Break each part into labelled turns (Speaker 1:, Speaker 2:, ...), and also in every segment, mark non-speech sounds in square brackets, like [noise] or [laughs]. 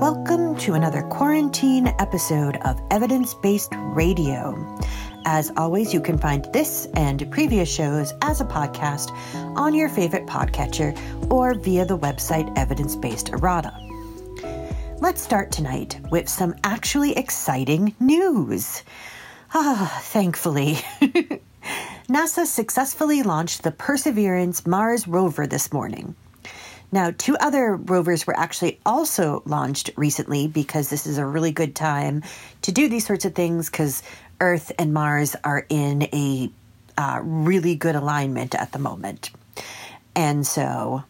Speaker 1: Welcome to another quarantine episode of Evidence Based Radio. As always, you can find this and previous shows as a podcast on your favorite podcatcher or via the website Evidence Based Errata. Let's start tonight with some actually exciting news. Ah, thankfully. [laughs] NASA successfully launched the Perseverance Mars rover this morning. Now, two other rovers were actually also launched recently because this is a really good time to do these sorts of things because Earth and Mars are in a uh, really good alignment at the moment. And so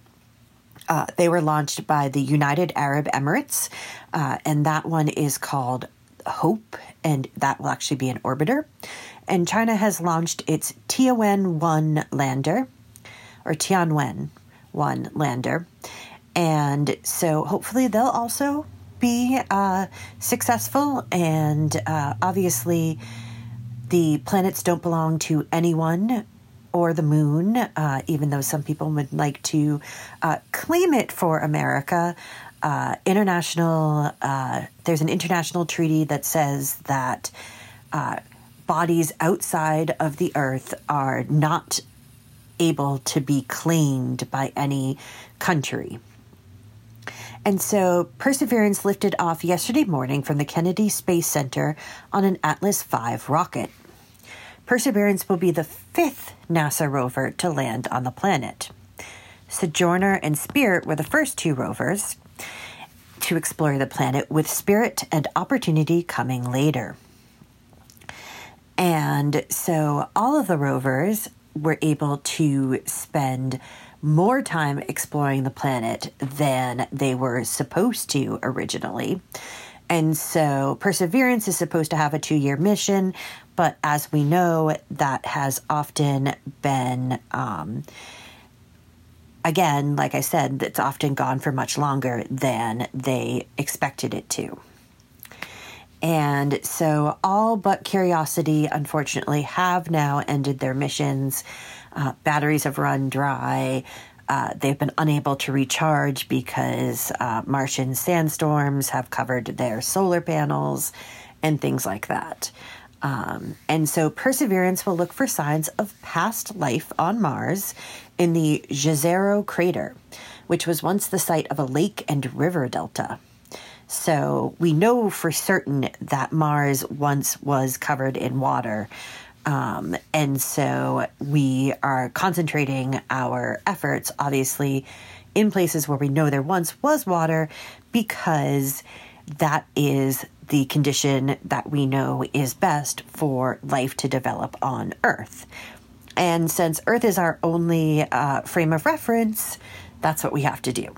Speaker 1: uh, they were launched by the United Arab Emirates, uh, and that one is called Hope, and that will actually be an orbiter and China has launched its Tianwen 1 lander, or Tianwen 1 lander. And so hopefully they'll also be uh, successful. And uh, obviously, the planets don't belong to anyone or the moon, uh, even though some people would like to uh, claim it for America. Uh, international, uh, there's an international treaty that says that bodies outside of the earth are not able to be claimed by any country. And so Perseverance lifted off yesterday morning from the Kennedy Space Center on an Atlas V rocket. Perseverance will be the fifth NASA rover to land on the planet. Sojourner and Spirit were the first two rovers to explore the planet, with Spirit and Opportunity coming later. And so all of the rovers were able to spend more time exploring the planet than they were supposed to originally. And so Perseverance is supposed to have a two year mission, but as we know, that has often been, um, again, like I said, it's often gone for much longer than they expected it to. And so all but Curiosity, unfortunately, have now ended their missions. Uh, batteries have run dry. Uh, they've been unable to recharge because uh, Martian sandstorms have covered their solar panels and things like that. Um, and so Perseverance will look for signs of past life on Mars in the Jezero crater, which was once the site of a lake and river delta. So we know for certain that Mars once was covered in water. Um, and so we are concentrating our efforts, obviously, in places where we know there once was water because that is the condition that we know is best for life to develop on Earth. And since Earth is our only uh, frame of reference, that's what we have to do.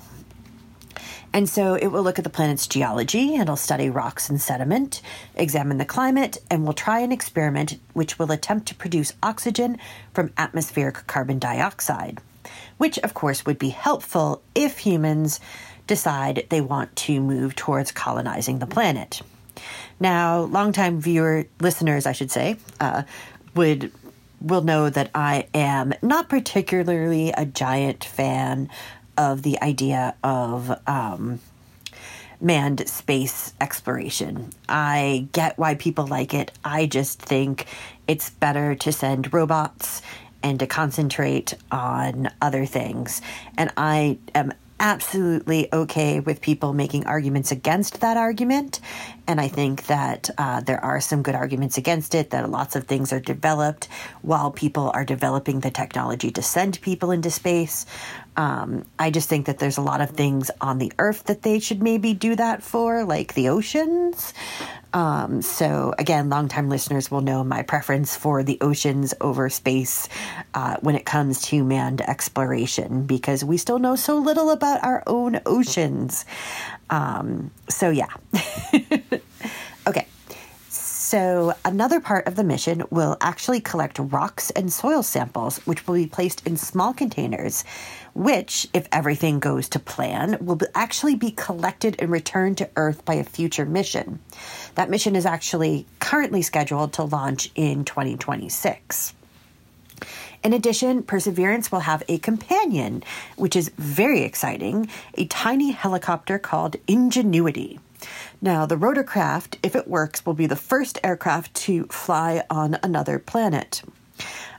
Speaker 1: And so it will look at the planet's geology, it'll study rocks and sediment, examine the climate, and we'll try an experiment which will attempt to produce oxygen from atmospheric carbon dioxide, which of course would be helpful if humans decide they want to move towards colonizing the planet. Now, longtime viewer listeners, I should say, uh, would will know that I am not particularly a giant fan of the idea of um, manned space exploration. I get why people like it. I just think it's better to send robots and to concentrate on other things. And I am absolutely okay with people making arguments against that argument. And I think that uh, there are some good arguments against it, that lots of things are developed while people are developing the technology to send people into space. Um, I just think that there's a lot of things on the earth that they should maybe do that for, like the oceans. Um, so, again, longtime listeners will know my preference for the oceans over space uh, when it comes to manned exploration because we still know so little about our own oceans. Um, so, yeah. [laughs] okay. So, another part of the mission will actually collect rocks and soil samples, which will be placed in small containers, which, if everything goes to plan, will actually be collected and returned to Earth by a future mission. That mission is actually currently scheduled to launch in 2026. In addition, Perseverance will have a companion, which is very exciting a tiny helicopter called Ingenuity. Now, the rotorcraft, if it works, will be the first aircraft to fly on another planet.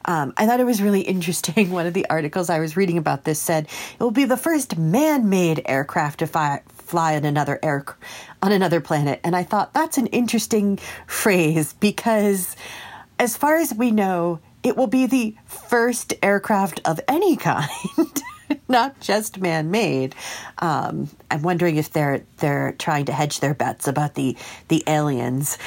Speaker 1: Um, I thought it was really interesting. [laughs] One of the articles I was reading about this said it will be the first man-made aircraft to fly, fly on another air on another planet, and I thought that's an interesting phrase [laughs] because, as far as we know, it will be the first aircraft of any kind. [laughs] not just man-made. Um, I'm wondering if they're they're trying to hedge their bets about the the aliens.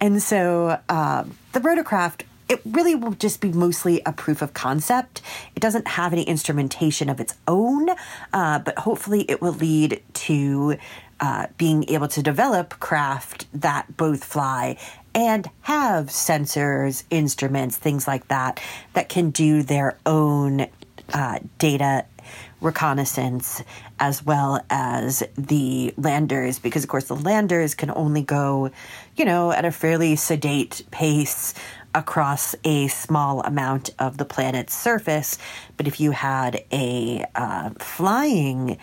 Speaker 1: And so um, the rotorcraft it really will just be mostly a proof of concept. It doesn't have any instrumentation of its own, uh, but hopefully it will lead to uh, being able to develop craft that both fly and have sensors, instruments, things like that, that can do their own uh, data reconnaissance as well as the landers because of course the landers can only go you know at a fairly sedate pace across a small amount of the planet's surface. But if you had a uh, flying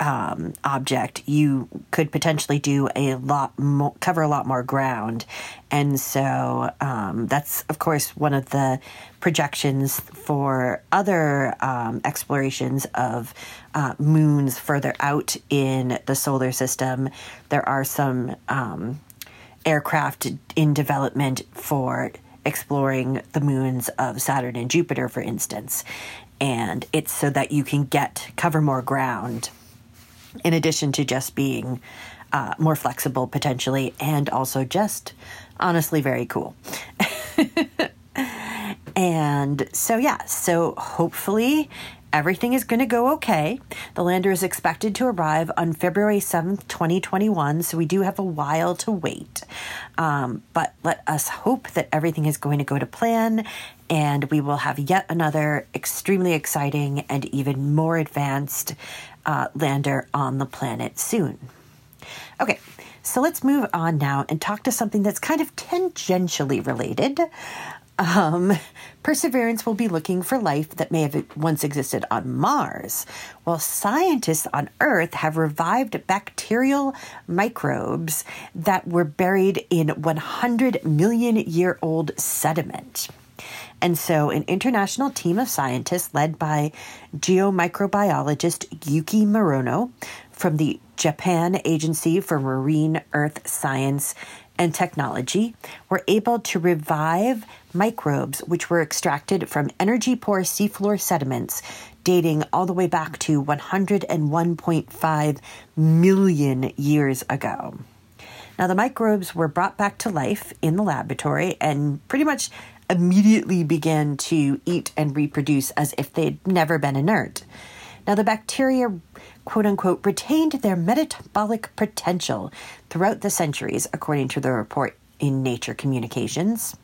Speaker 1: um, object, you could potentially do a lot more, cover a lot more ground. And so um, that's, of course, one of the projections for other um, explorations of uh, moons further out in the solar system. There are some um, aircraft in development for exploring the moons of Saturn and Jupiter, for instance. And it's so that you can get cover more ground in addition to just being uh, more flexible potentially and also just honestly very cool. [laughs] and so, yeah, so hopefully Everything is going to go okay. The lander is expected to arrive on February 7th, 2021, so we do have a while to wait. Um, but let us hope that everything is going to go to plan and we will have yet another extremely exciting and even more advanced uh, lander on the planet soon. Okay, so let's move on now and talk to something that's kind of tangentially related. Um, Perseverance will be looking for life that may have once existed on Mars, while scientists on Earth have revived bacterial microbes that were buried in 100 million year old sediment. And so, an international team of scientists led by geomicrobiologist Yuki Morono from the Japan Agency for Marine Earth Science and technology were able to revive microbes which were extracted from energy poor seafloor sediments dating all the way back to 101.5 million years ago. Now, the microbes were brought back to life in the laboratory and pretty much immediately began to eat and reproduce as if they'd never been inert. Now, the bacteria quote unquote, retained their metabolic potential throughout the centuries, according to the report in Nature Communications.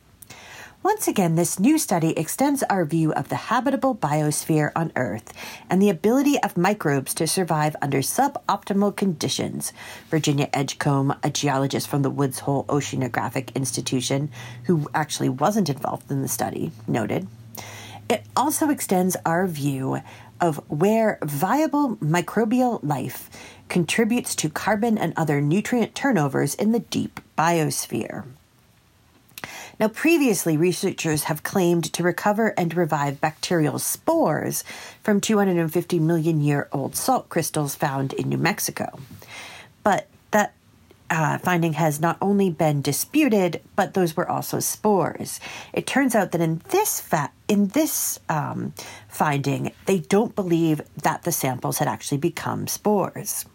Speaker 1: Once again, this new study extends our view of the habitable biosphere on Earth and the ability of microbes to survive under suboptimal conditions. Virginia Edgcomb, a geologist from the Woods Hole Oceanographic Institution, who actually wasn't involved in the study, noted. It also extends our view of where viable microbial life contributes to carbon and other nutrient turnovers in the deep biosphere. Now, previously, researchers have claimed to recover and revive bacterial spores from 250 million year old salt crystals found in New Mexico. But that uh, finding has not only been disputed, but those were also spores. It turns out that in this fat, in this um, finding, they don't believe that the samples had actually become spores.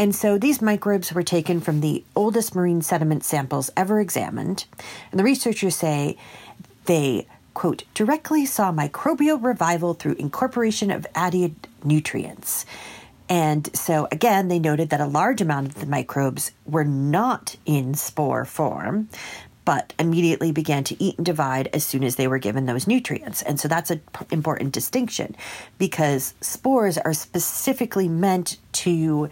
Speaker 1: And so these microbes were taken from the oldest marine sediment samples ever examined, and the researchers say they quote directly saw microbial revival through incorporation of added nutrients. And so, again, they noted that a large amount of the microbes were not in spore form, but immediately began to eat and divide as soon as they were given those nutrients. And so that's an important distinction because spores are specifically meant to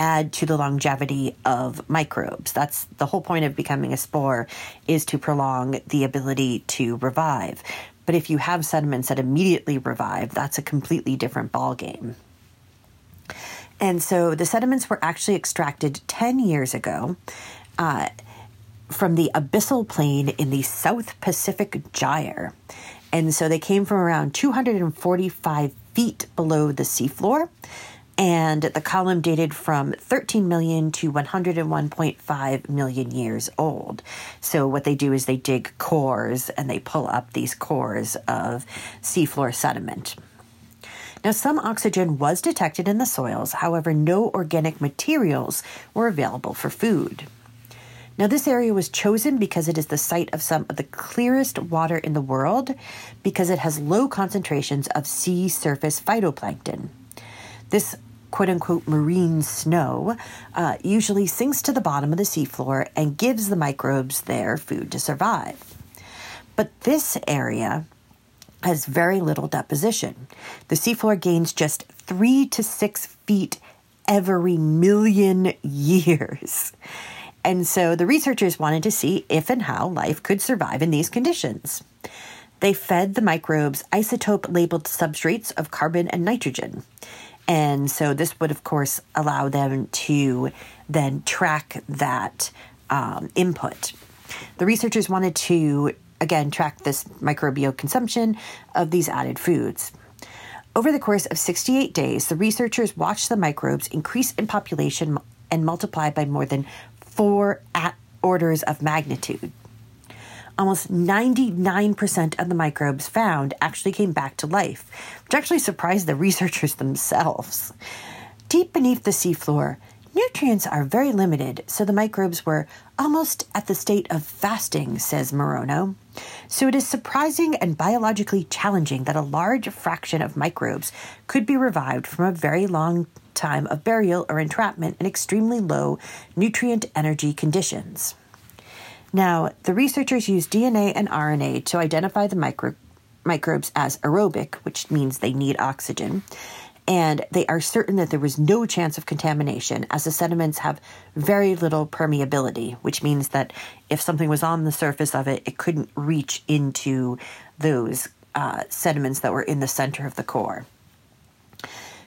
Speaker 1: add to the longevity of microbes. That's the whole point of becoming a spore is to prolong the ability to revive. But if you have sediments that immediately revive, that's a completely different ballgame. And so the sediments were actually extracted 10 years ago uh, from the abyssal plain in the South Pacific Gyre. And so they came from around 245 feet below the seafloor. And the column dated from 13 million to 101.5 million years old. So, what they do is they dig cores and they pull up these cores of seafloor sediment. Now, some oxygen was detected in the soils, however, no organic materials were available for food. Now, this area was chosen because it is the site of some of the clearest water in the world because it has low concentrations of sea surface phytoplankton. This quote unquote marine snow uh, usually sinks to the bottom of the seafloor and gives the microbes their food to survive. But this area has very little deposition. The seafloor gains just three to six feet every million years. And so the researchers wanted to see if and how life could survive in these conditions. They fed the microbes isotope labeled substrates of carbon and nitrogen. And so this would, of course, allow them to then track that um, input. The researchers wanted to again track this microbial consumption of these added foods. Over the course of 68 days, the researchers watched the microbes increase in population and multiply by more than four orders of magnitude. Almost 99% of the microbes found actually came back to life, which actually surprised the researchers themselves. Deep beneath the seafloor, Nutrients are very limited, so the microbes were almost at the state of fasting, says Morono. So it is surprising and biologically challenging that a large fraction of microbes could be revived from a very long time of burial or entrapment in extremely low nutrient energy conditions. Now, the researchers used DNA and RNA to identify the micro- microbes as aerobic, which means they need oxygen, and they are certain that there was no chance of contamination as the sediments have very little permeability, which means that if something was on the surface of it, it couldn't reach into those uh, sediments that were in the center of the core.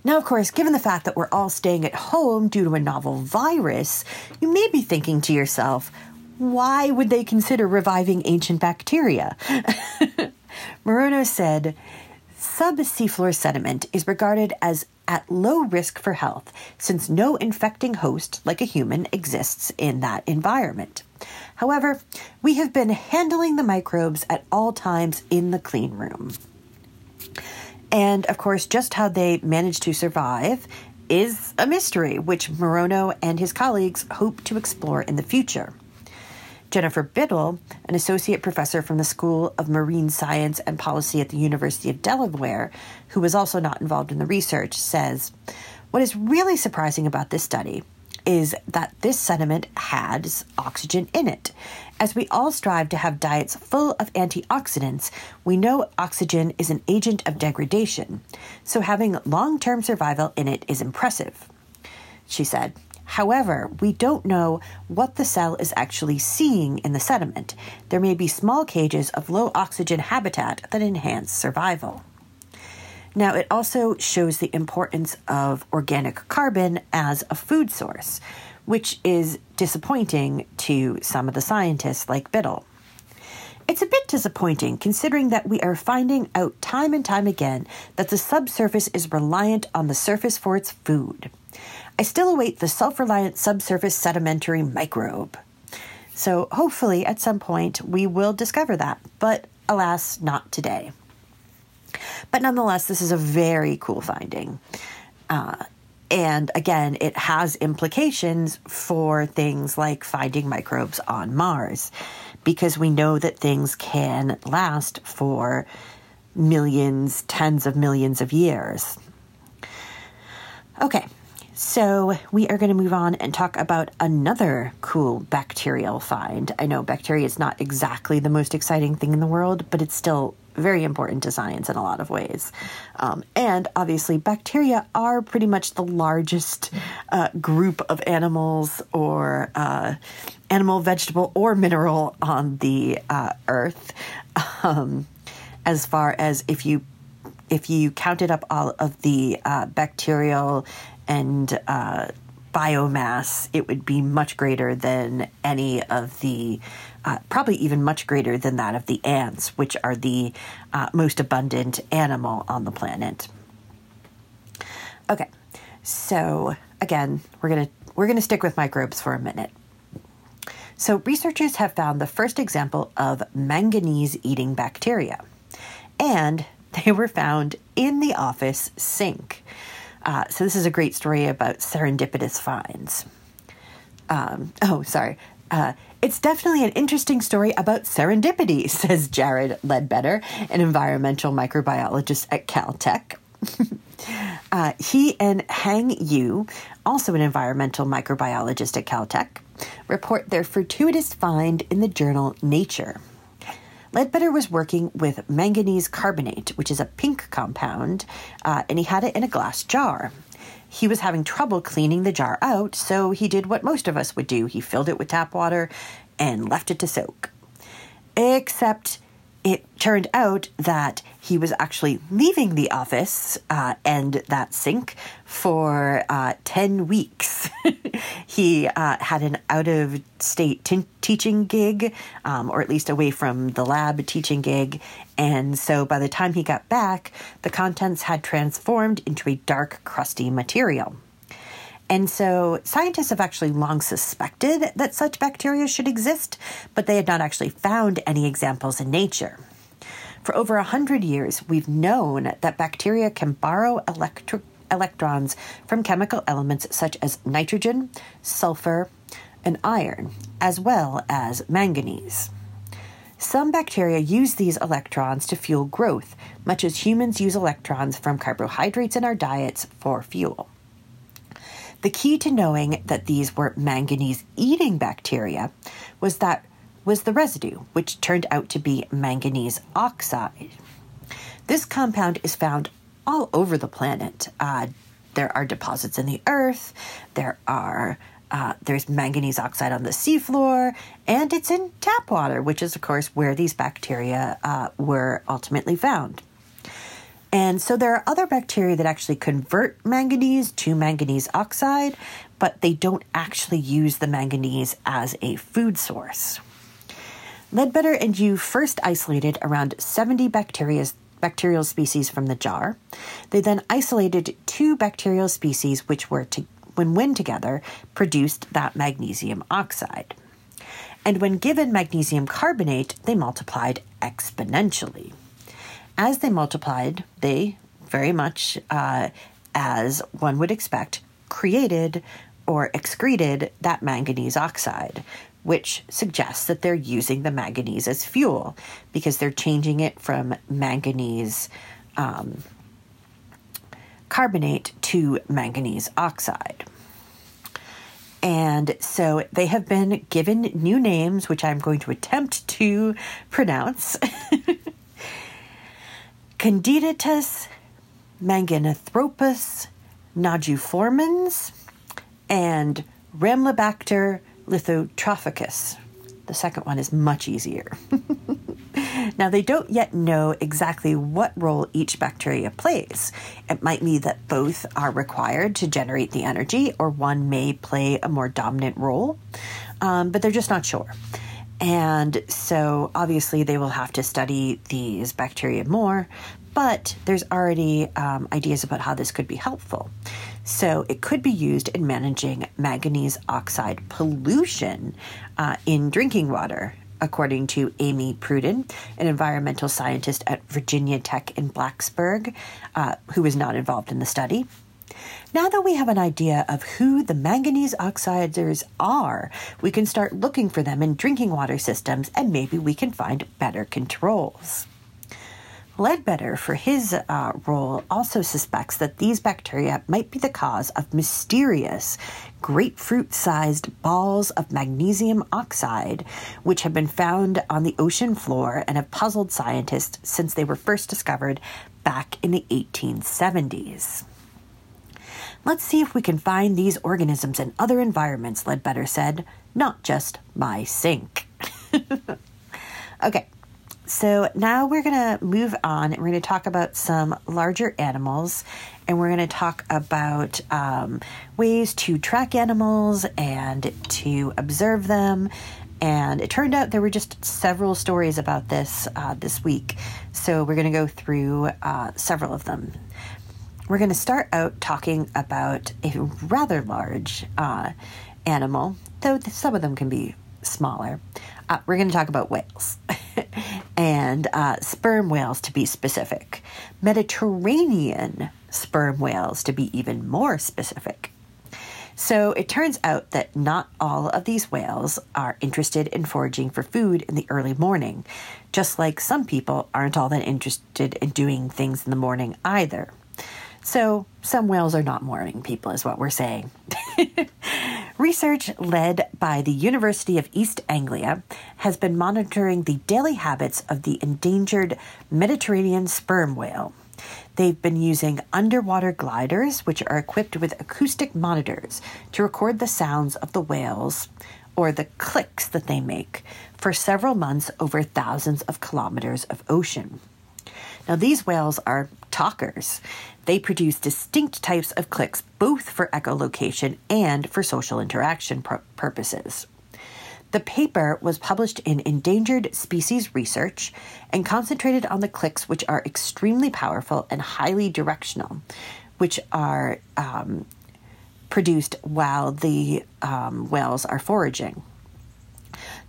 Speaker 1: Now, of course, given the fact that we're all staying at home due to a novel virus, you may be thinking to yourself, why would they consider reviving ancient bacteria? [laughs] Morono said, Subseafloor sediment is regarded as at low risk for health since no infecting host, like a human, exists in that environment. However, we have been handling the microbes at all times in the clean room. And of course, just how they managed to survive is a mystery, which Morono and his colleagues hope to explore in the future. Jennifer Biddle, an associate professor from the School of Marine Science and Policy at the University of Delaware, who was also not involved in the research, says What is really surprising about this study is that this sediment has oxygen in it. As we all strive to have diets full of antioxidants, we know oxygen is an agent of degradation, so having long term survival in it is impressive. She said, However, we don't know what the cell is actually seeing in the sediment. There may be small cages of low oxygen habitat that enhance survival. Now, it also shows the importance of organic carbon as a food source, which is disappointing to some of the scientists like Biddle. It's a bit disappointing considering that we are finding out time and time again that the subsurface is reliant on the surface for its food. I still await the self reliant subsurface sedimentary microbe. So, hopefully, at some point, we will discover that, but alas, not today. But nonetheless, this is a very cool finding. Uh, and again, it has implications for things like finding microbes on Mars, because we know that things can last for millions, tens of millions of years. Okay, so, we are going to move on and talk about another cool bacterial find. I know bacteria is not exactly the most exciting thing in the world, but it's still very important to science in a lot of ways. Um, and obviously, bacteria are pretty much the largest uh, group of animals or uh, animal, vegetable, or mineral on the uh, earth. Um, as far as if you if you counted up all of the uh, bacterial and uh, biomass, it would be much greater than any of the, uh, probably even much greater than that of the ants, which are the uh, most abundant animal on the planet. Okay, so again, we're gonna we're gonna stick with microbes for a minute. So researchers have found the first example of manganese-eating bacteria, and [laughs] they were found in the office sink. Uh, so this is a great story about serendipitous finds. Um, oh, sorry. Uh, it's definitely an interesting story about serendipity, [laughs] says Jared Leadbetter, an environmental microbiologist at Caltech. [laughs] uh, he and Hang Yu, also an environmental microbiologist at Caltech, report their fortuitous find in the journal Nature. Leadbetter was working with manganese carbonate, which is a pink compound, uh, and he had it in a glass jar. He was having trouble cleaning the jar out, so he did what most of us would do. He filled it with tap water and left it to soak. Except it turned out that he was actually leaving the office uh, and that sink for uh, 10 weeks. [laughs] he uh, had an out of state t- teaching gig, um, or at least away from the lab teaching gig. And so by the time he got back, the contents had transformed into a dark, crusty material. And so scientists have actually long suspected that such bacteria should exist, but they had not actually found any examples in nature. For over a hundred years, we've known that bacteria can borrow electro- electrons from chemical elements such as nitrogen, sulfur, and iron, as well as manganese. Some bacteria use these electrons to fuel growth, much as humans use electrons from carbohydrates in our diets for fuel. The key to knowing that these were manganese eating bacteria was that was the residue, which turned out to be manganese oxide. This compound is found all over the planet. Uh, there are deposits in the earth. There are uh, there's manganese oxide on the seafloor, and it's in tap water, which is of course where these bacteria uh, were ultimately found. And so there are other bacteria that actually convert manganese to manganese oxide, but they don't actually use the manganese as a food source. Leadbetter and Yu first isolated around 70 bacterial species from the jar. They then isolated two bacterial species which were, to, when when together, produced that magnesium oxide. And when given magnesium carbonate, they multiplied exponentially as they multiplied, they very much, uh, as one would expect, created or excreted that manganese oxide, which suggests that they're using the manganese as fuel because they're changing it from manganese um, carbonate to manganese oxide. And so they have been given new names, which I'm going to attempt to [laughs] pronounce. [laughs] Candidatus mangananthropus noduliformans and Ramlibacter lithotrophicus. The second one is much easier. [laughs] now, they don't yet know exactly what role each bacteria plays. It might be that both are required to generate the energy, or one may play a more dominant role, um, but they're just not sure. And so obviously they will have to study these bacteria more, but there's already um, ideas about how this could be helpful. So it could be used in managing manganese oxide pollution uh, in drinking water, according to Amy Pruden, an environmental scientist at Virginia Tech in Blacksburg, uh, who was not involved in the study. Now that we have an idea of who the manganese oxiders are, we can start looking for them in drinking water systems and maybe we can find better controls. Leadbetter, for his uh, role, also suspects that these bacteria might be the cause of mysterious grapefruit sized balls of magnesium oxide, which have been found on the ocean floor and have puzzled scientists since they were first discovered back in the 1870s. Let's see if we can find these organisms in other environments, Leadbetter said, not just my sink. [laughs] okay, so now we're going to move on and we're going to talk about some larger animals and we're going to talk about um, ways to track animals and to observe them. And it turned out there were just several stories about this uh, this week. So we're going to go through uh, several of them. We're going to start out talking about a rather large uh, animal, though some of them can be smaller. Uh, we're going to talk about whales [laughs] and uh, sperm whales to be specific, Mediterranean sperm whales to be even more specific. So it turns out that not all of these whales are interested in foraging for food in the early morning, just like some people aren't all that interested in doing things in the morning either. So some whales are not morning people, is what we're saying. [laughs] Research led by the University of East Anglia has been monitoring the daily habits of the endangered Mediterranean sperm whale. They've been using underwater gliders, which are equipped with acoustic monitors, to record the sounds of the whales or the clicks that they make for several months over thousands of kilometers of ocean. Now, these whales are talkers. They produce distinct types of clicks both for echolocation and for social interaction pr- purposes. The paper was published in Endangered Species Research and concentrated on the clicks which are extremely powerful and highly directional, which are um, produced while the um, whales are foraging.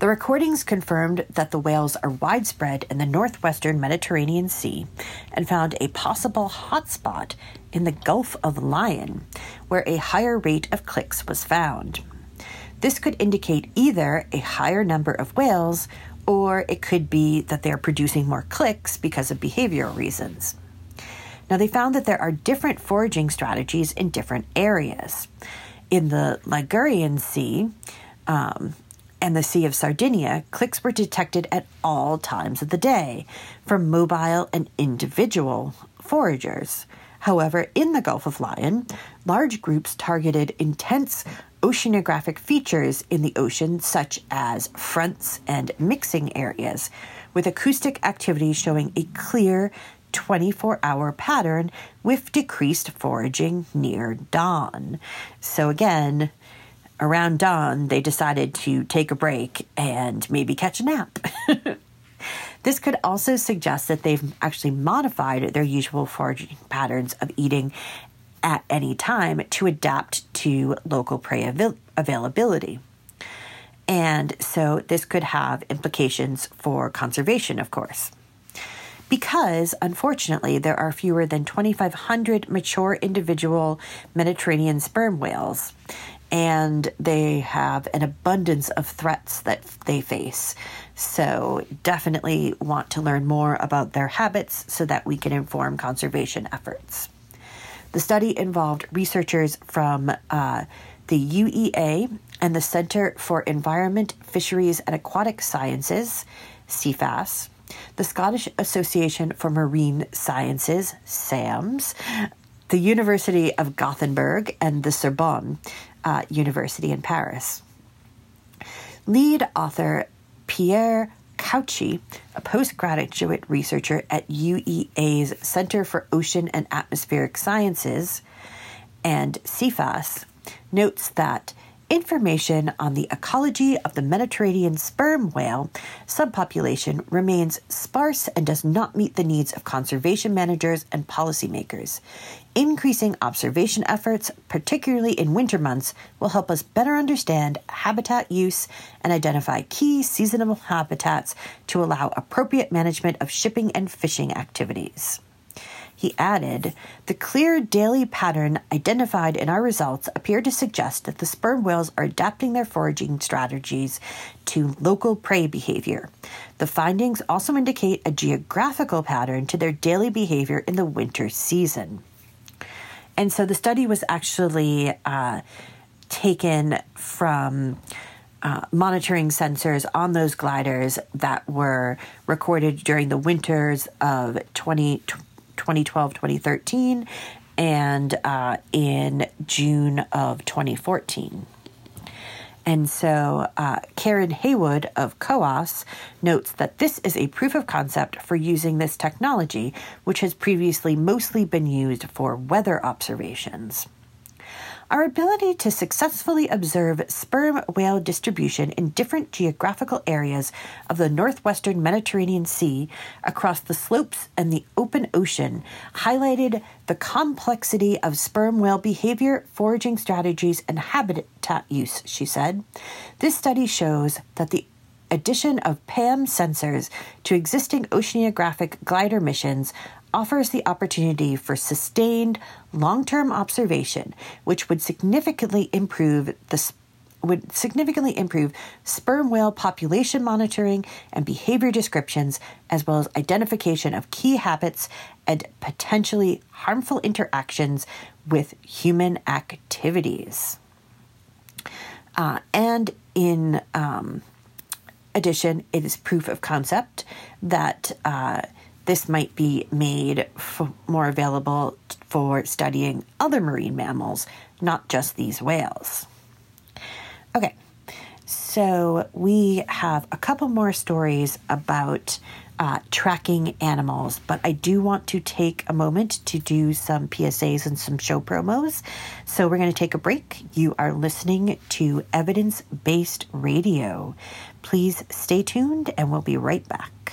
Speaker 1: The recordings confirmed that the whales are widespread in the northwestern Mediterranean Sea and found a possible hotspot in the Gulf of Lion, where a higher rate of clicks was found. This could indicate either a higher number of whales or it could be that they're producing more clicks because of behavioral reasons. Now, they found that there are different foraging strategies in different areas. In the Ligurian Sea, um, and the Sea of Sardinia, clicks were detected at all times of the day from mobile and individual foragers. However, in the Gulf of Lion, large groups targeted intense oceanographic features in the ocean, such as fronts and mixing areas, with acoustic activity showing a clear 24 hour pattern with decreased foraging near dawn. So, again, around dawn, they decided to take a break and maybe catch a nap. [laughs] this could also suggest that they've actually modified their usual foraging patterns of eating at any time to adapt to local prey avail- availability. And so this could have implications for conservation, of course. Because, unfortunately, there are fewer than 2,500 mature individual Mediterranean sperm whales, and they have an abundance of threats that they face. So, definitely want to learn more about their habits so that we can inform conservation efforts. The study involved researchers from uh, the UEA and the Center for Environment, Fisheries and Aquatic Sciences, CEFAS, the Scottish Association for Marine Sciences, SAMS, the University of Gothenburg, and the Sorbonne, uh, University in Paris. Lead author Pierre Cauchi, a postgraduate researcher at UEA's Center for Ocean and Atmospheric Sciences and CEFAS, notes that Information on the ecology of the Mediterranean sperm whale subpopulation remains sparse and does not meet the needs of conservation managers and policymakers. Increasing observation efforts, particularly in winter months, will help us better understand habitat use and identify key seasonal habitats to allow appropriate management of shipping and fishing activities. He added, The clear daily pattern identified in our results appear to suggest that the sperm whales are adapting their foraging strategies to local prey behavior. The findings also indicate a geographical pattern to their daily behavior in the winter season. And so the study was actually uh, taken from uh, monitoring sensors on those gliders that were recorded during the winters of 20, 2012 2013 and uh, in June of 2014. And so uh, Karen Heywood of COAS notes that this is a proof of concept for using this technology, which has previously mostly been used for weather observations. Our ability to successfully observe sperm whale distribution in different geographical areas of the northwestern Mediterranean Sea across the slopes and the open ocean highlighted the complexity of sperm whale behavior, foraging strategies, and habitat use, she said. This study shows that the addition of PAM sensors to existing oceanographic glider missions offers the opportunity for sustained long-term observation, which would significantly improve the would significantly improve sperm whale population monitoring and behavior descriptions, as well as identification of key habits and potentially harmful interactions with human activities. Uh, and in um, addition, it is proof of concept that uh, this might be made f- more available for studying other marine mammals, not just these whales. Okay, so we have a couple more stories about uh, tracking animals, but I do want to take a moment to do some PSAs and some show promos. So we're going to take a break. You are listening to evidence based radio. Please stay tuned and we'll be right back.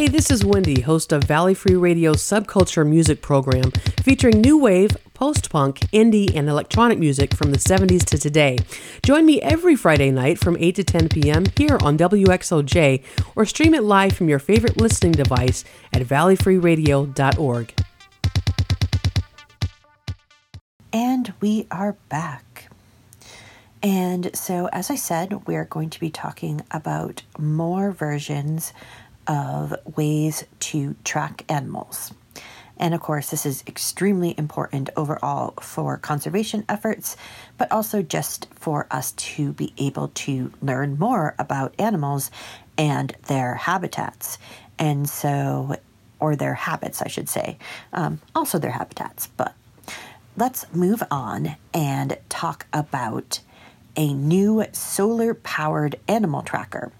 Speaker 2: Hey, this is Wendy, host of Valley Free Radio's subculture music program featuring new wave, post punk, indie, and electronic music from the 70s to today. Join me every Friday night from 8 to 10 p.m. here on WXOJ or stream it live from your favorite listening device at valleyfreeradio.org.
Speaker 1: And we are back. And so, as I said, we're going to be talking about more versions of ways to track animals. And of course, this is extremely important overall for conservation efforts, but also just for us to be able to learn more about animals and their habitats. And so, or their habits, I should say. Um, also, their habitats. But let's move on and talk about a new solar powered animal tracker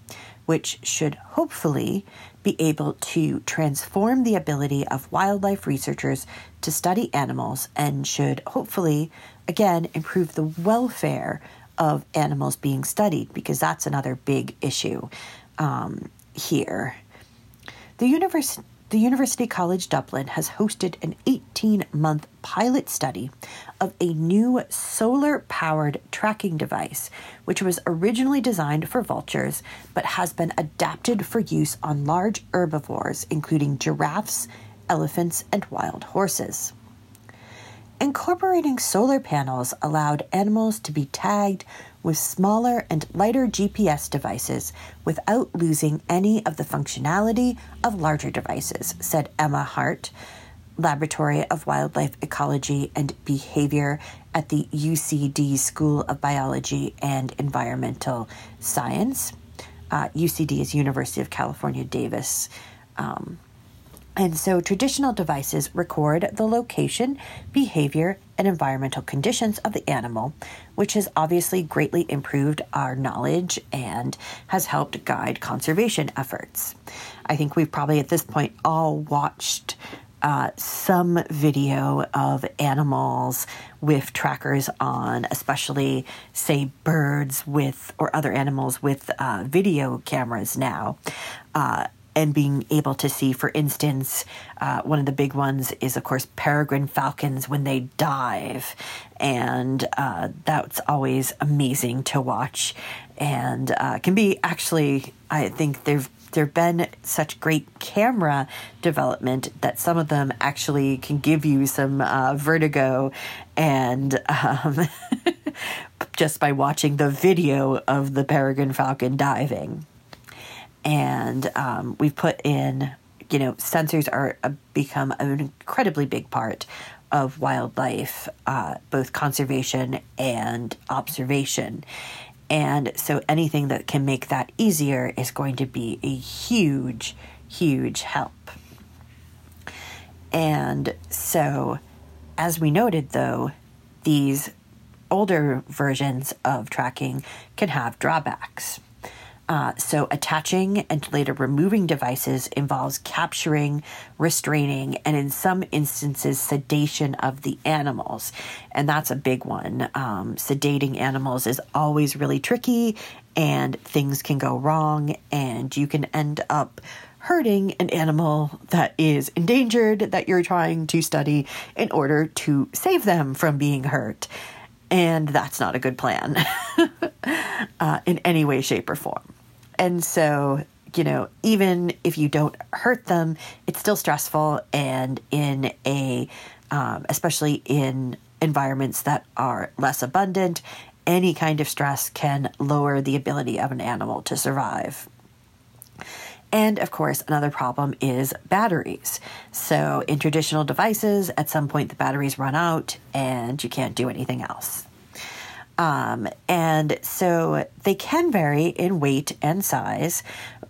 Speaker 1: which should hopefully be able to transform the ability of wildlife researchers to study animals and should hopefully, again, improve the welfare of animals being studied because that's another big issue um, here. The University the University College Dublin has hosted an 18 month pilot study of a new solar powered tracking device, which was originally designed for vultures but has been adapted for use on large herbivores, including giraffes, elephants, and wild horses. Incorporating solar panels allowed animals to be tagged with smaller and lighter GPS devices without losing any of the functionality of larger devices, said Emma Hart, Laboratory of Wildlife Ecology and Behavior at the UCD School of Biology and Environmental Science. Uh, UCD is University of California, Davis. Um, and so traditional devices record the location, behavior, and environmental conditions of the animal, which has obviously greatly improved our knowledge and has helped guide conservation efforts. I think we've probably at this point all watched uh, some video of animals with trackers on, especially, say, birds with or other animals with uh, video cameras now. Uh, and being able to see, for instance, uh, one of the big ones is, of course, peregrine falcons when they dive. And uh, that's always amazing to watch. And uh, can be actually, I think there've there have been such great camera development that some of them actually can give you some uh, vertigo. And um, [laughs] just by watching the video of the peregrine falcon diving and um, we've put in you know sensors are a, become an incredibly big part of wildlife uh, both conservation and observation. And so anything that can make that easier is going to be a huge huge help. And so as we noted though these older versions of tracking can have drawbacks uh, so, attaching and later removing devices involves capturing, restraining, and in some instances, sedation of the animals. And that's a big one. Um, sedating animals is always really tricky, and things can go wrong, and you can end up hurting an animal that is endangered that you're trying to study in order to save them from being hurt. And that's not a good plan [laughs] uh, in any way, shape, or form. And so, you know, even if you don't hurt them, it's still stressful. And in a, um, especially in environments that are less abundant, any kind of stress can lower the ability of an animal to survive. And of course, another problem is batteries. So, in traditional devices, at some point the batteries run out and you can't do anything else. Um, and so they can vary in weight and size.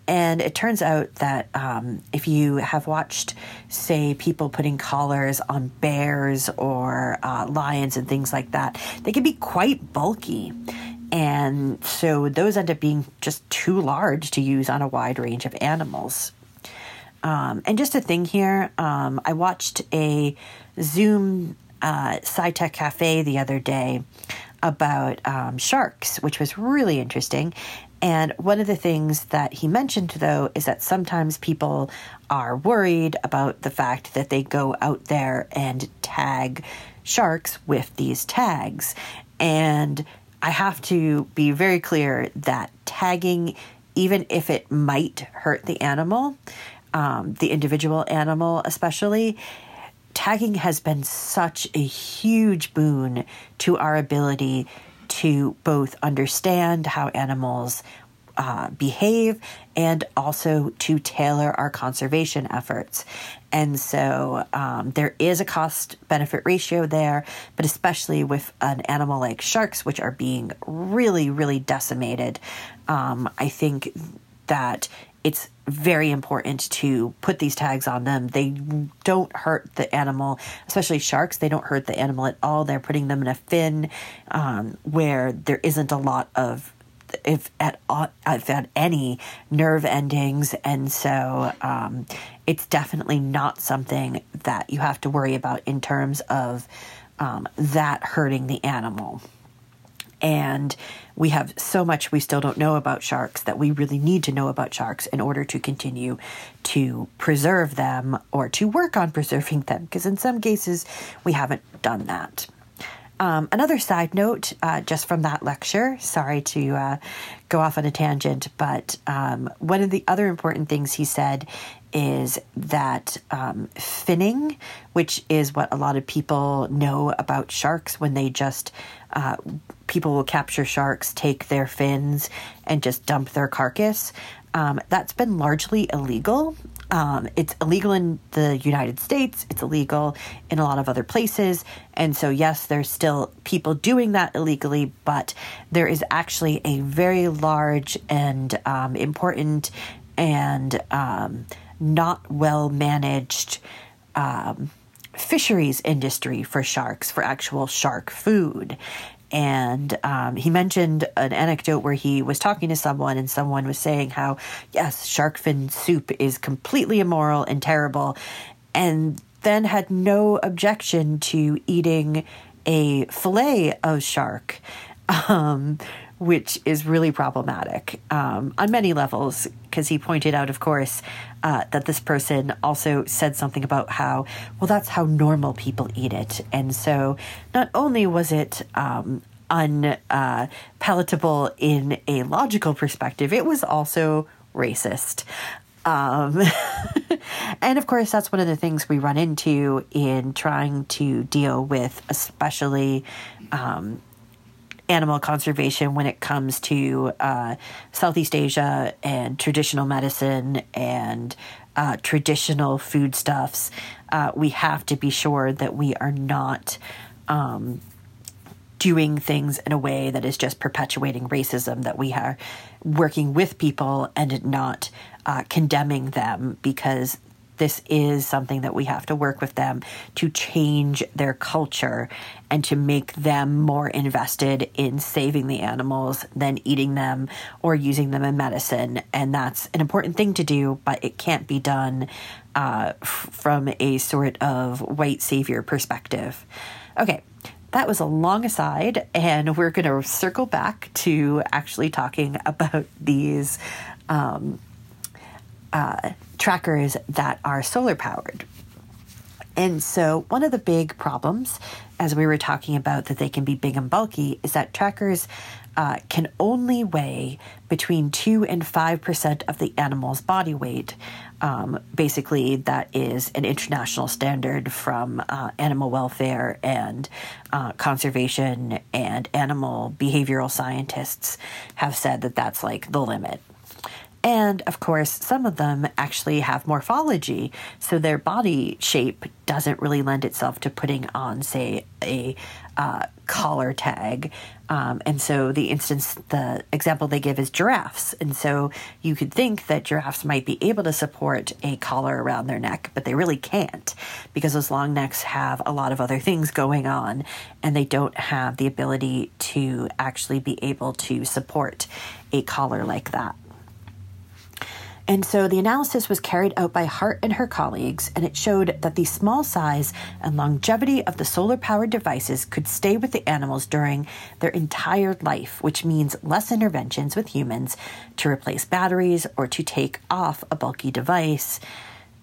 Speaker 1: And it turns out that um, if you have watched, say, people putting collars on bears or uh, lions and things like that, they can be quite bulky. And so those end up being just too large to use on a wide range of animals. Um, and just a thing here, um, I watched a Zoom uh, SciTech Cafe the other day about um, sharks, which was really interesting. And one of the things that he mentioned, though, is that sometimes people are worried about the fact that they go out there and tag sharks with these tags. And I have to be very clear that tagging, even if it might hurt the animal, um, the individual animal especially, tagging has been such a huge boon to our ability to both understand how animals uh, behave and also to tailor our conservation efforts. And so um, there is a cost benefit ratio there, but especially with an animal like sharks, which are being really, really decimated, um, I think that it's very important to put these tags on them. They don't hurt the animal, especially sharks. They don't hurt the animal at all. They're putting them in a fin um, where there isn't a lot of, if at all, if at any, nerve endings, and so um, it's definitely not something that you have to worry about in terms of um, that hurting the animal. And we have so much we still don't know about sharks that we really need to know about sharks in order to continue to preserve them or to work on preserving them, because in some cases we haven't done that. Um, another side note, uh, just from that lecture, sorry to uh, go off on a tangent, but um, one of the other important things he said is that um, finning, which is what a lot of people know about sharks when they just, uh, people will capture sharks, take their fins, and just dump their carcass. Um, that's been largely illegal um, it's illegal in the United States. It's illegal in a lot of other places. And so, yes, there's still people doing that illegally, but there is actually a very large and um, important and um, not well managed um, fisheries industry for sharks, for actual shark food and um, he mentioned an anecdote where he was talking to someone and someone was saying how yes shark fin soup is completely immoral and terrible and then had no objection to eating a fillet of shark. Um, which is really problematic um, on many levels because he pointed out of course uh, that this person also said something about how, well, that's how normal people eat it. And so not only was it um, unpalatable uh, in a logical perspective, it was also racist. Um, [laughs] and of course, that's one of the things we run into in trying to deal with, especially um, animal conservation when it comes to uh, Southeast Asia and traditional medicine and uh, traditional foodstuffs. Uh, we have to be sure that we are not um, doing things in a way that is just perpetuating racism, that we are working with people and not uh, condemning them because this is something that we have to work with them to change their culture and to make them more invested in saving the animals than eating them or using them in medicine. And that's an important thing to do, but it can't be done uh, f- from a sort of white savior perspective. Okay, that was a long aside, and we're going to circle back to actually talking [laughs] about these um, uh, trackers that are solar powered. And so, one of the big problems, as we were talking about that they can be big and bulky, is that trackers uh, can only weigh between 2 and 5% of the animal's body weight. Um, basically, that is an international standard from uh, animal welfare and uh, conservation and animal behavioral scientists have said that that's like the limit. And of course, some of them actually have morphology, so their body shape doesn't really lend itself to putting on, say, a uh, collar tag. Um, and so the instance, the example they give is giraffes. And so you could think that giraffes might be able to support a collar around their neck, but they really can't because those long necks have a lot of other things going on and they don't have the ability to actually be able to support a collar like that. And so the analysis was carried out by Hart and her colleagues, and it showed that the small size and longevity of the solar powered devices could stay with the animals during their entire life, which means less interventions with humans to replace batteries or to take off a bulky device.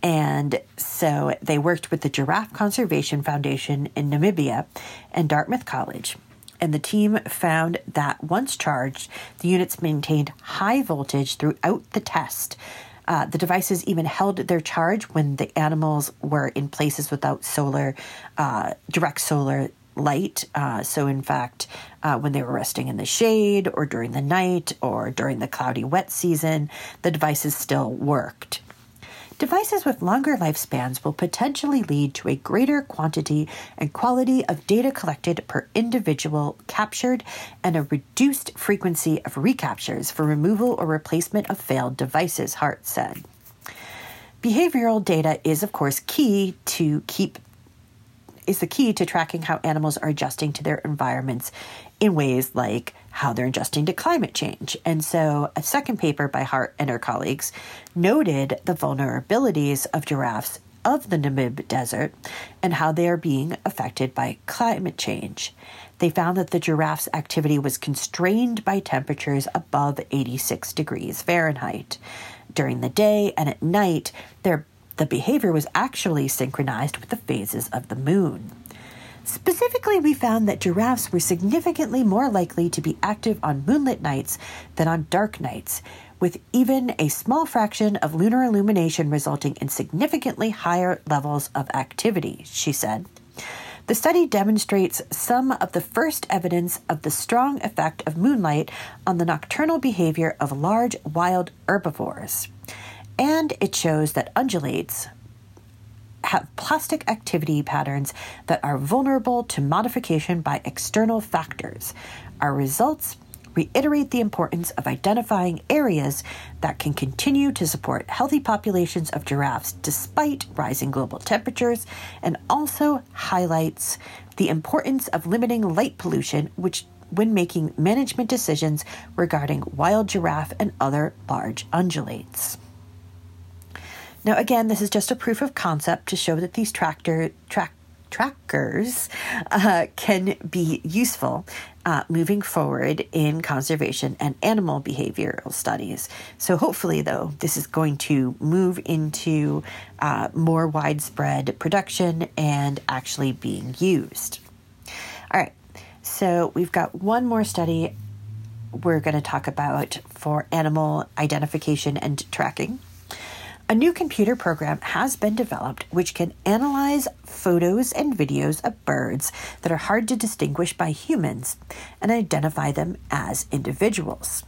Speaker 1: And so they worked with the Giraffe Conservation Foundation in Namibia and Dartmouth College and the team found that once charged, the units maintained high voltage throughout the test. Uh, the devices even held their charge when the animals were in places without solar, uh, direct solar light. Uh, so, in fact, uh, when they were resting in the shade or during the night or during the cloudy wet season, the devices still worked. Devices with longer lifespans will potentially lead to a greater quantity and quality of data collected per individual captured and a reduced frequency of recaptures for removal or replacement of failed devices, Hart said. Behavioral data is, of course, key to keep is the key to tracking how animals are adjusting to their environments in ways like how they're adjusting to climate change. And so, a second paper by Hart and her colleagues noted the vulnerabilities of giraffes of the Namib Desert and how they are being affected by climate change. They found that the giraffe's activity was constrained by temperatures above 86 degrees Fahrenheit. During the day and at night, their, the behavior was actually synchronized with the phases of the moon. Specifically, we found that giraffes were significantly more likely to be active on moonlit nights than on dark nights, with even a small fraction of lunar illumination resulting in significantly higher levels of activity, she said. The study demonstrates some of the first evidence of the strong effect of moonlight on the nocturnal behavior of large wild herbivores. And it shows that ungulates, have plastic activity patterns that are vulnerable to modification by external factors. Our results reiterate the importance of identifying areas that can continue to support healthy populations of giraffes despite rising global temperatures and also highlights the importance of limiting light pollution which when making management decisions regarding wild giraffe and other large ungulates. Now, again, this is just a proof of concept to show that these tractor track trackers uh, can be useful uh, moving forward in conservation and animal behavioral studies. So, hopefully, though, this is going to move into uh, more widespread production and actually being used. All right, so we've got one more study we're going to talk about for animal identification and tracking. A new computer program has been developed which can analyze photos and videos of birds that are hard to distinguish by humans and identify them as individuals.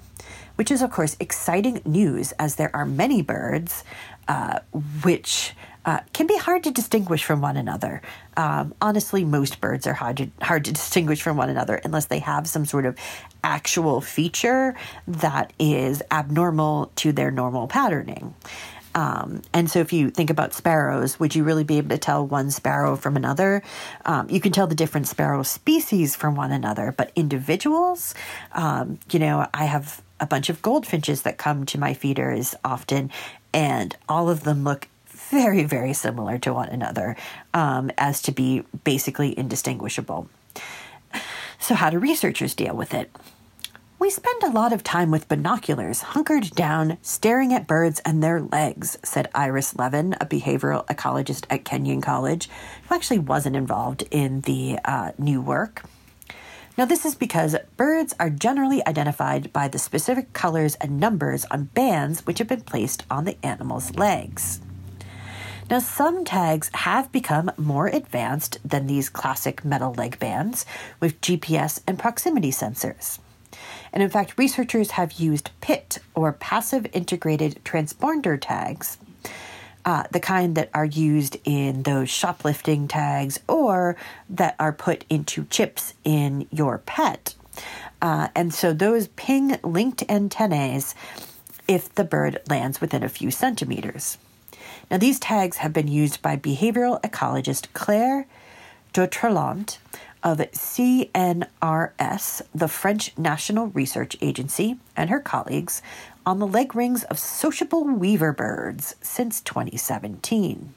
Speaker 1: Which is, of course, exciting news as there are many birds uh, which uh, can be hard to distinguish from one another. Um, honestly, most birds are hard to, hard to distinguish from one another unless they have some sort of actual feature that is abnormal to their normal patterning. Um, and so, if you think about sparrows, would you really be able to tell one sparrow from another? Um, you can tell the different sparrow species from one another, but individuals, um, you know, I have a bunch of goldfinches that come to my feeders often, and all of them look very, very similar to one another um, as to be basically indistinguishable. So, how do researchers deal with it? We spend a lot of time with binoculars, hunkered down, staring at birds and their legs, said Iris Levin, a behavioral ecologist at Kenyon College, who actually wasn't involved in the uh, new work. Now, this is because birds are generally identified by the specific colors and numbers on bands which have been placed on the animal's legs. Now, some tags have become more advanced than these classic metal leg bands with GPS and proximity sensors. And in fact, researchers have used PIT or passive integrated transponder tags. Uh, the kind that are used in those shoplifting tags or that are put into chips in your pet. Uh, and so those ping linked antennae if the bird lands within a few centimeters. Now, these tags have been used by behavioral ecologist Claire Doutrelant of CNRS, the French National Research Agency, and her colleagues on the leg rings of sociable weaver birds since 2017.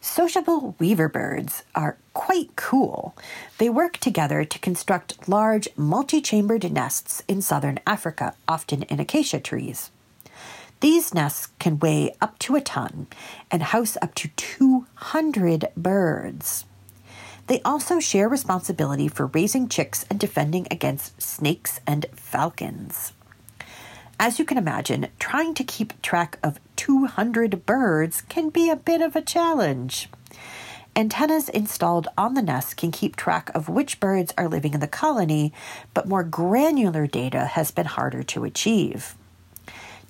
Speaker 1: Sociable weaver birds are quite cool. They work together to construct large, multi chambered nests in southern Africa, often in acacia trees. These nests can weigh up to a ton and house up to 200 birds. They also share responsibility for raising chicks and defending against snakes and falcons. As you can imagine, trying to keep track of 200 birds can be a bit of a challenge. Antennas installed on the nest can keep track of which birds are living in the colony, but more granular data has been harder to achieve.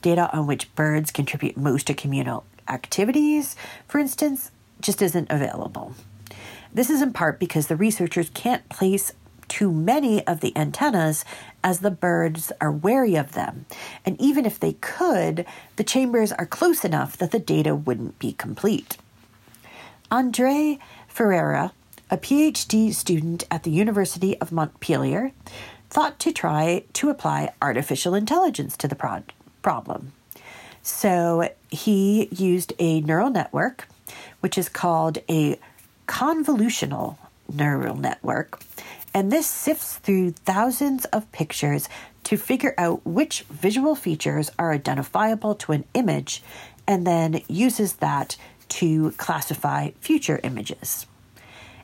Speaker 1: Data on which birds contribute most to communal activities, for instance, just isn't available. This is in part because the researchers can't place too many of the antennas as the birds are wary of them. And even if they could, the chambers are close enough that the data wouldn't be complete. Andre Ferreira, a PhD student at the University of Montpellier, thought to try to apply artificial intelligence to the pro- problem. So he used a neural network, which is called a convolutional neural network, and this sifts through thousands of pictures to figure out which visual features are identifiable to an image and then uses that to classify future images.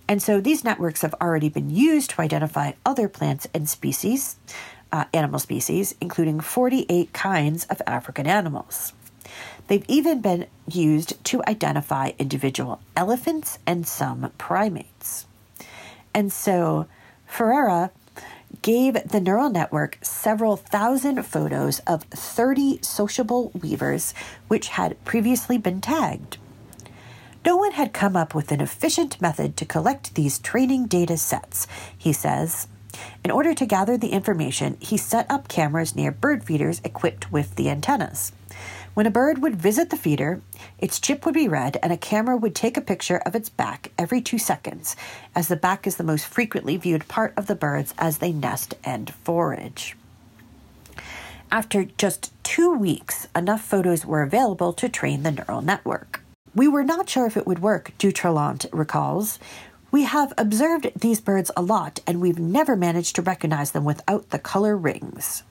Speaker 1: And so these networks have already been used to identify other plants and species, uh, animal species, including 48 kinds of African animals. They've even been used to identify individual elephants and some primates. And so Ferreira gave the neural network several thousand photos of 30 sociable weavers which had previously been tagged. No one had come up with an efficient method to collect these training data sets, he says. In order to gather the information, he set up cameras near bird feeders equipped with the antennas. When a bird would visit the feeder, its chip would be read and a camera would take a picture of its back every two seconds, as the back is the most frequently viewed part of the birds as they nest and forage. After just two weeks, enough photos were available to train the neural network. We were not sure if it would work, Doutrelant recalls. We have observed these birds a lot, and we've never managed to recognize them without the color rings.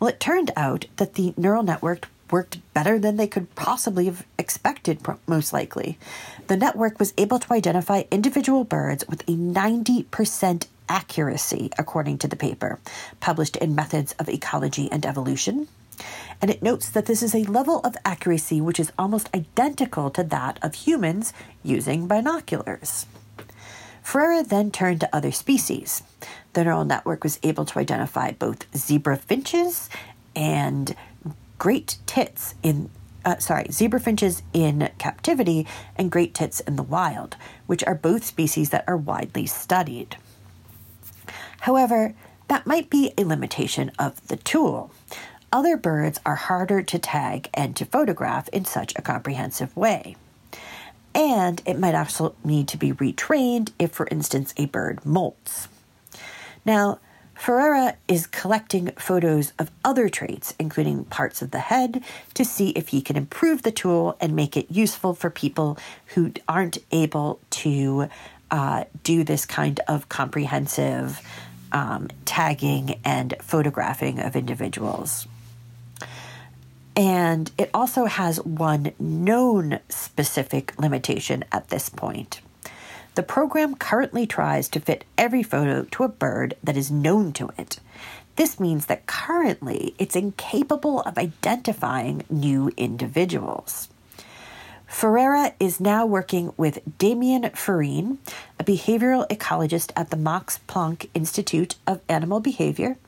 Speaker 1: Well, it turned out that the neural network worked better than they could possibly have expected, most likely. The network was able to identify individual birds with a 90% accuracy, according to the paper, published in Methods of Ecology and Evolution. And it notes that this is a level of accuracy which is almost identical to that of humans using binoculars. Ferreira then turned to other species. The neural network was able to identify both zebra finches and great tits in uh, sorry, zebra finches in captivity and great tits in the wild, which are both species that are widely studied. However, that might be a limitation of the tool. Other birds are harder to tag and to photograph in such a comprehensive way. And it might also need to be retrained if, for instance, a bird molts. Now, Ferreira is collecting photos of other traits, including parts of the head, to see if he can improve the tool and make it useful for people who aren't able to uh, do this kind of comprehensive um, tagging and photographing of individuals. And it also has one known specific limitation at this point. The program currently tries to fit every photo to a bird that is known to it. This means that currently it's incapable of identifying new individuals. Ferreira is now working with Damien Farine, a behavioral ecologist at the Max Planck Institute of Animal Behavior,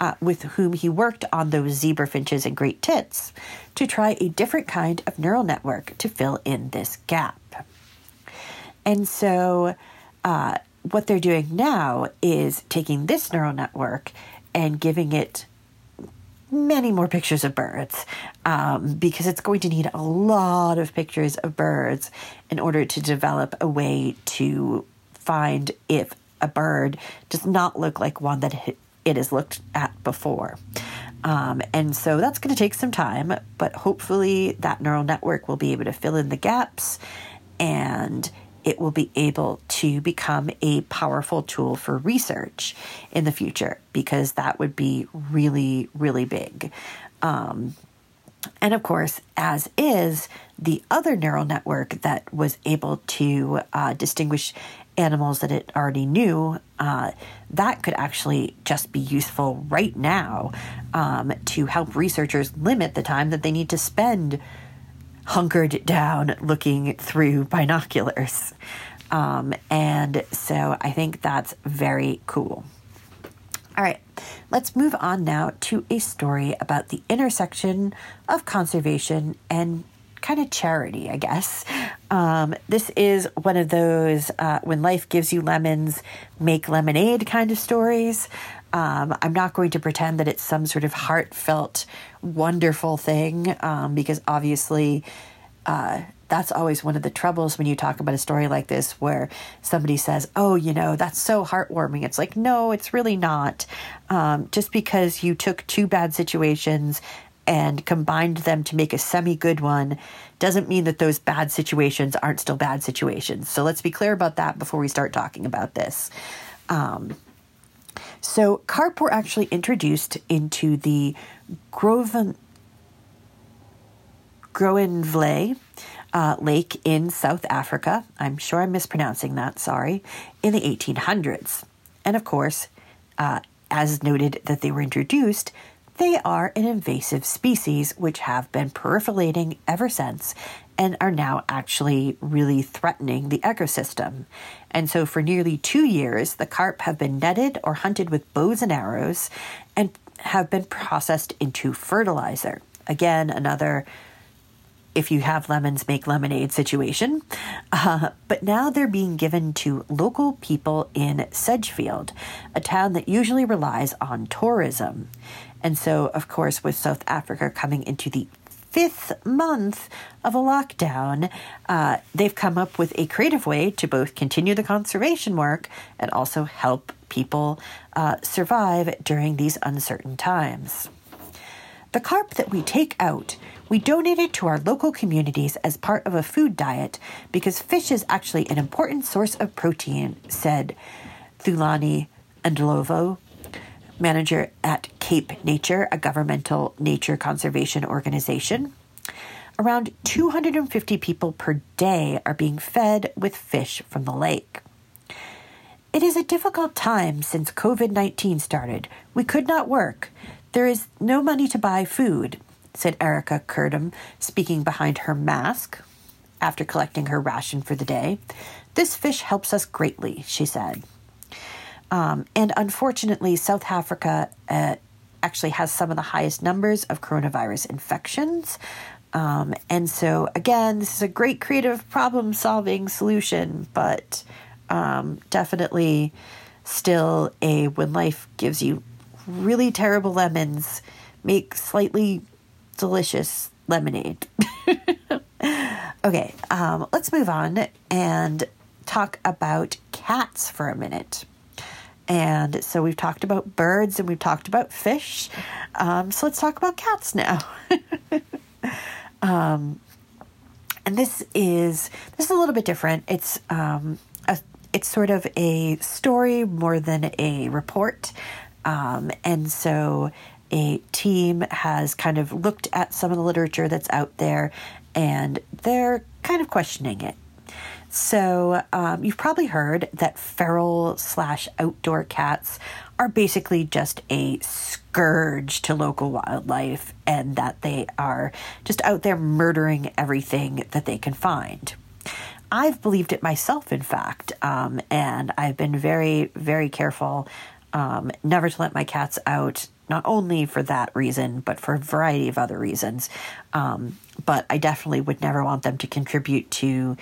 Speaker 1: uh, with whom he worked on those zebra finches and great tits, to try a different kind of neural network to fill in this gap. And so, uh, what they're doing now is taking this neural network and giving it many more pictures of birds um, because it's going to need a lot of pictures of birds in order to develop a way to find if a bird does not look like one that it has looked at before. Um, and so that's going to take some time, but hopefully that neural network will be able to fill in the gaps and it will be able to become a powerful tool for research in the future because that would be really, really big. Um, and of course, as is the other neural network that was able to uh, distinguish animals that it already knew, uh, that could actually just be useful right now um, to help researchers limit the time that they need to spend hunkered down looking through binoculars. Um, and so I think that's very cool. All right, let's move on now to a story about the intersection of conservation and kind of charity, I guess. Um, this is one of those uh, when life gives you lemons, make lemonade kind of stories. Um, I'm not going to pretend that it's some sort of heartfelt, wonderful thing um, because obviously uh, that's always one of the troubles when you talk about a story like this where somebody says, Oh, you know, that's so heartwarming. It's like, no, it's really not. Um, just because you took two bad situations and combined them to make a semi good one doesn't mean that those bad situations aren't still bad situations. So let's be clear about that before we start talking about this. Um, so, carp were actually introduced into the Groven, uh, lake in South Africa. I'm sure I'm mispronouncing that, sorry, in the 1800s. And of course, uh, as noted that they were introduced, they are an invasive species which have been proliferating ever since and are now actually really threatening the ecosystem. And so, for nearly two years, the carp have been netted or hunted with bows and arrows and have been processed into fertilizer. Again, another if you have lemons, make lemonade situation. Uh, but now they're being given to local people in Sedgefield, a town that usually relies on tourism. And so, of course, with South Africa coming into the fifth month of a lockdown, uh, they've come up with a creative way to both continue the conservation work and also help people uh, survive during these uncertain times. The carp that we take out, we donate it to our local communities as part of a food diet because fish is actually an important source of protein, said Thulani Ndlovu, manager at Cape Nature, a governmental nature conservation organization. Around 250 people per day are being fed with fish from the lake. It is a difficult time since COVID 19 started. We could not work. There is no money to buy food, said Erica Curdom, speaking behind her mask after collecting her ration for the day. This fish helps us greatly, she said. Um, and unfortunately, South Africa uh, actually has some of the highest numbers of coronavirus infections. Um, and so, again, this is a great creative problem solving solution, but um, definitely still a when life gives you really terrible lemons make slightly delicious lemonade. [laughs] okay, um, let's move on and talk about cats for a minute. And so we've talked about birds and we've talked about fish. Um, so let's talk about cats now. [laughs] um, and this is this is a little bit different. It's um, a, it's sort of a story more than a report. Um, and so a team has kind of looked at some of the literature that's out there and they're kind of questioning it. So, um, you've probably heard that feral slash outdoor cats are basically just a scourge to local wildlife and that they are just out there murdering everything that they can find. I've believed it myself, in fact, um, and I've been very, very careful um, never to let my cats out, not only for that reason, but for a variety of other reasons. Um, but I definitely would never want them to contribute to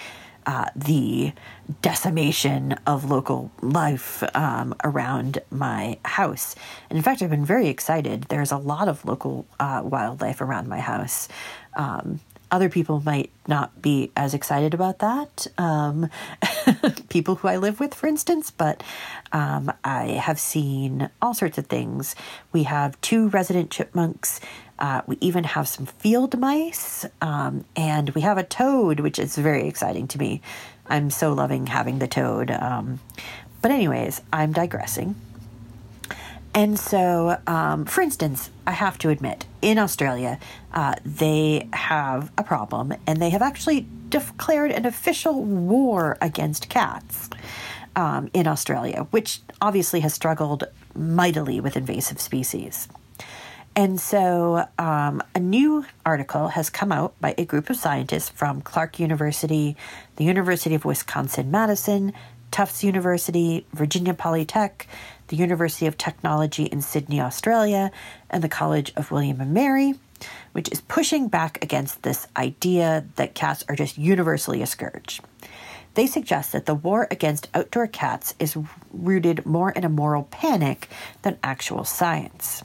Speaker 1: uh, the decimation of local life um, around my house. And in fact, I've been very excited. There's a lot of local uh, wildlife around my house. Um, other people might not be as excited about that. Um, [laughs] people who I live with, for instance, but um, I have seen all sorts of things. We have two resident chipmunks. Uh, we even have some field mice, um, and we have a toad, which is very exciting to me. I'm so loving having the toad. Um, but, anyways, I'm digressing. And so, um, for instance, I have to admit, in Australia, uh, they have a problem and they have actually declared an official war against cats um, in Australia, which obviously has struggled mightily with invasive species. And so, um, a new article has come out by a group of scientists from Clark University, the University of Wisconsin Madison, Tufts University, Virginia Polytech, the University of Technology in Sydney, Australia, and the College of William and Mary, which is pushing back against this idea that cats are just universally a scourge. They suggest that the war against outdoor cats is rooted more in a moral panic than actual science.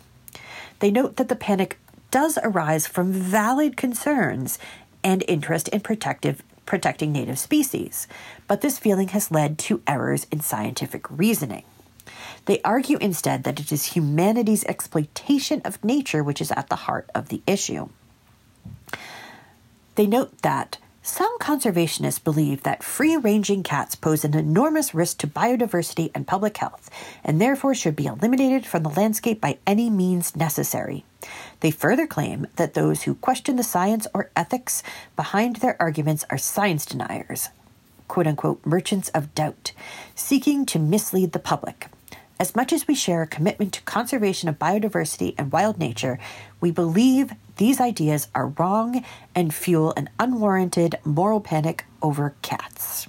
Speaker 1: They note that the panic does arise from valid concerns and interest in protective protecting native species, but this feeling has led to errors in scientific reasoning. They argue instead that it is humanity's exploitation of nature which is at the heart of the issue. They note that Some conservationists believe that free ranging cats pose an enormous risk to biodiversity and public health, and therefore should be eliminated from the landscape by any means necessary. They further claim that those who question the science or ethics behind their arguments are science deniers, quote unquote, merchants of doubt, seeking to mislead the public. As much as we share a commitment to conservation of biodiversity and wild nature, we believe these ideas are wrong and fuel an unwarranted moral panic over cats.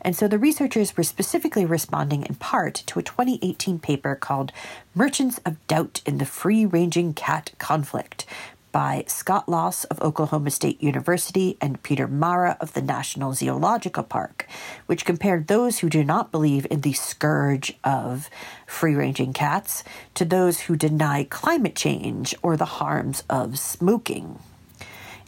Speaker 1: And so the researchers were specifically responding in part to a 2018 paper called Merchants of Doubt in the Free Ranging Cat Conflict by Scott Loss of Oklahoma State University and Peter Mara of the National Zoological Park, which compared those who do not believe in the scourge of free ranging cats to those who deny climate change or the harms of smoking.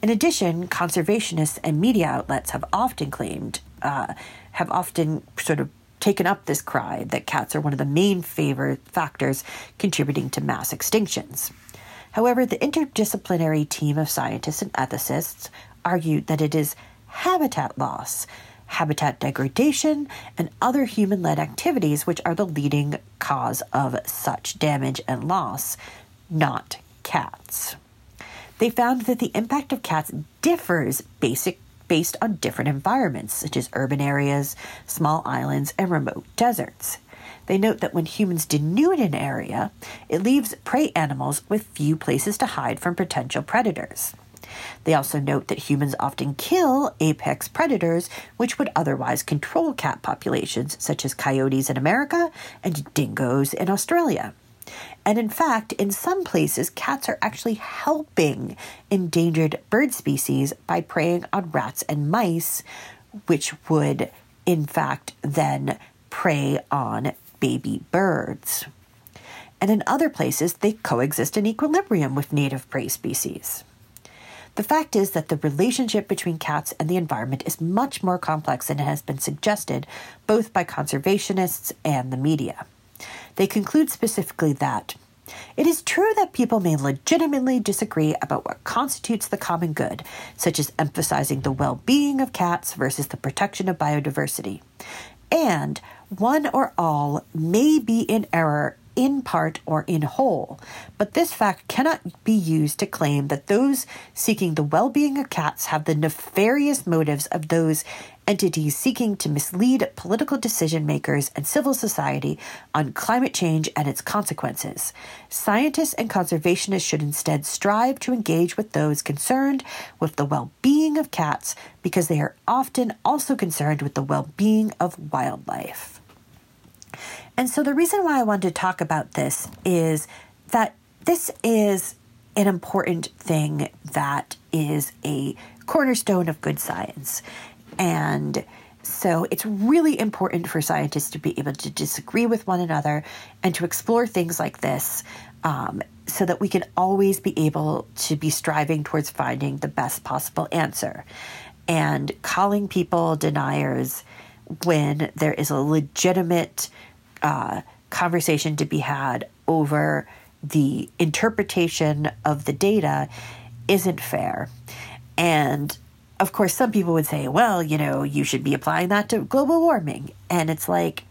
Speaker 1: In addition, conservationists and media outlets have often claimed, uh, have often sort of taken up this cry that cats are one of the main factors contributing to mass extinctions. However, the interdisciplinary team of scientists and ethicists argued that it is habitat loss, habitat degradation, and other human led activities which are the leading cause of such damage and loss, not cats. They found that the impact of cats differs basic, based on different environments, such as urban areas, small islands, and remote deserts. They note that when humans denude an area, it leaves prey animals with few places to hide from potential predators. They also note that humans often kill apex predators, which would otherwise control cat populations, such as coyotes in America and dingoes in Australia. And in fact, in some places, cats are actually helping endangered bird species by preying on rats and mice, which would, in fact, then prey on baby birds. And in other places, they coexist in equilibrium with native prey species. The fact is that the relationship between cats and the environment is much more complex than it has been suggested, both by conservationists and the media. They conclude specifically that it is true that people may legitimately disagree about what constitutes the common good, such as emphasizing the well being of cats versus the protection of biodiversity. And one or all may be in error in part or in whole, but this fact cannot be used to claim that those seeking the well being of cats have the nefarious motives of those entities seeking to mislead political decision makers and civil society on climate change and its consequences. Scientists and conservationists should instead strive to engage with those concerned with the well being of cats because they are often also concerned with the well being of wildlife. And so, the reason why I wanted to talk about this is that this is an important thing that is a cornerstone of good science. And so it's really important for scientists to be able to disagree with one another and to explore things like this um, so that we can always be able to be striving towards finding the best possible answer. And calling people deniers when there is a legitimate uh, conversation to be had over the interpretation of the data isn't fair. And of course, some people would say, well, you know, you should be applying that to global warming. And it's like,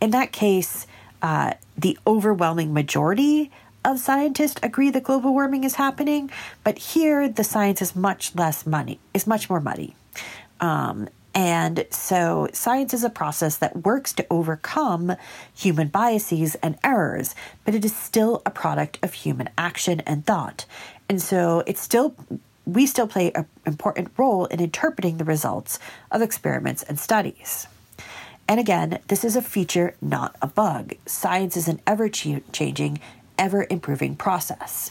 Speaker 1: in that case, uh, the overwhelming majority of scientists agree that global warming is happening, but here the science is much less money, is much more muddy. Um, and so science is a process that works to overcome human biases and errors, but it is still a product of human action and thought. And so it's still we still play an important role in interpreting the results of experiments and studies. And again, this is a feature, not a bug. Science is an ever changing, ever improving process.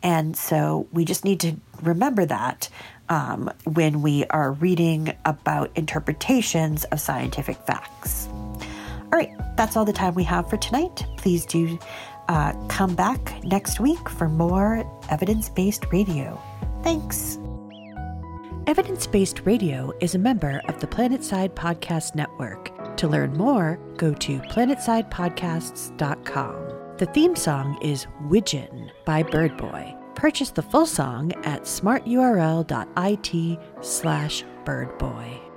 Speaker 1: And so we just need to remember that um, when we are reading about interpretations of scientific facts. All right, that's all the time we have for tonight. Please do uh, come back next week for more evidence based radio. Thanks. Evidence Based Radio is a member of the Planetside Podcast Network. To learn more, go to planetsidepodcasts.com. The theme song is Widgeon by Birdboy. Purchase the full song at smarturl.it slash birdboy.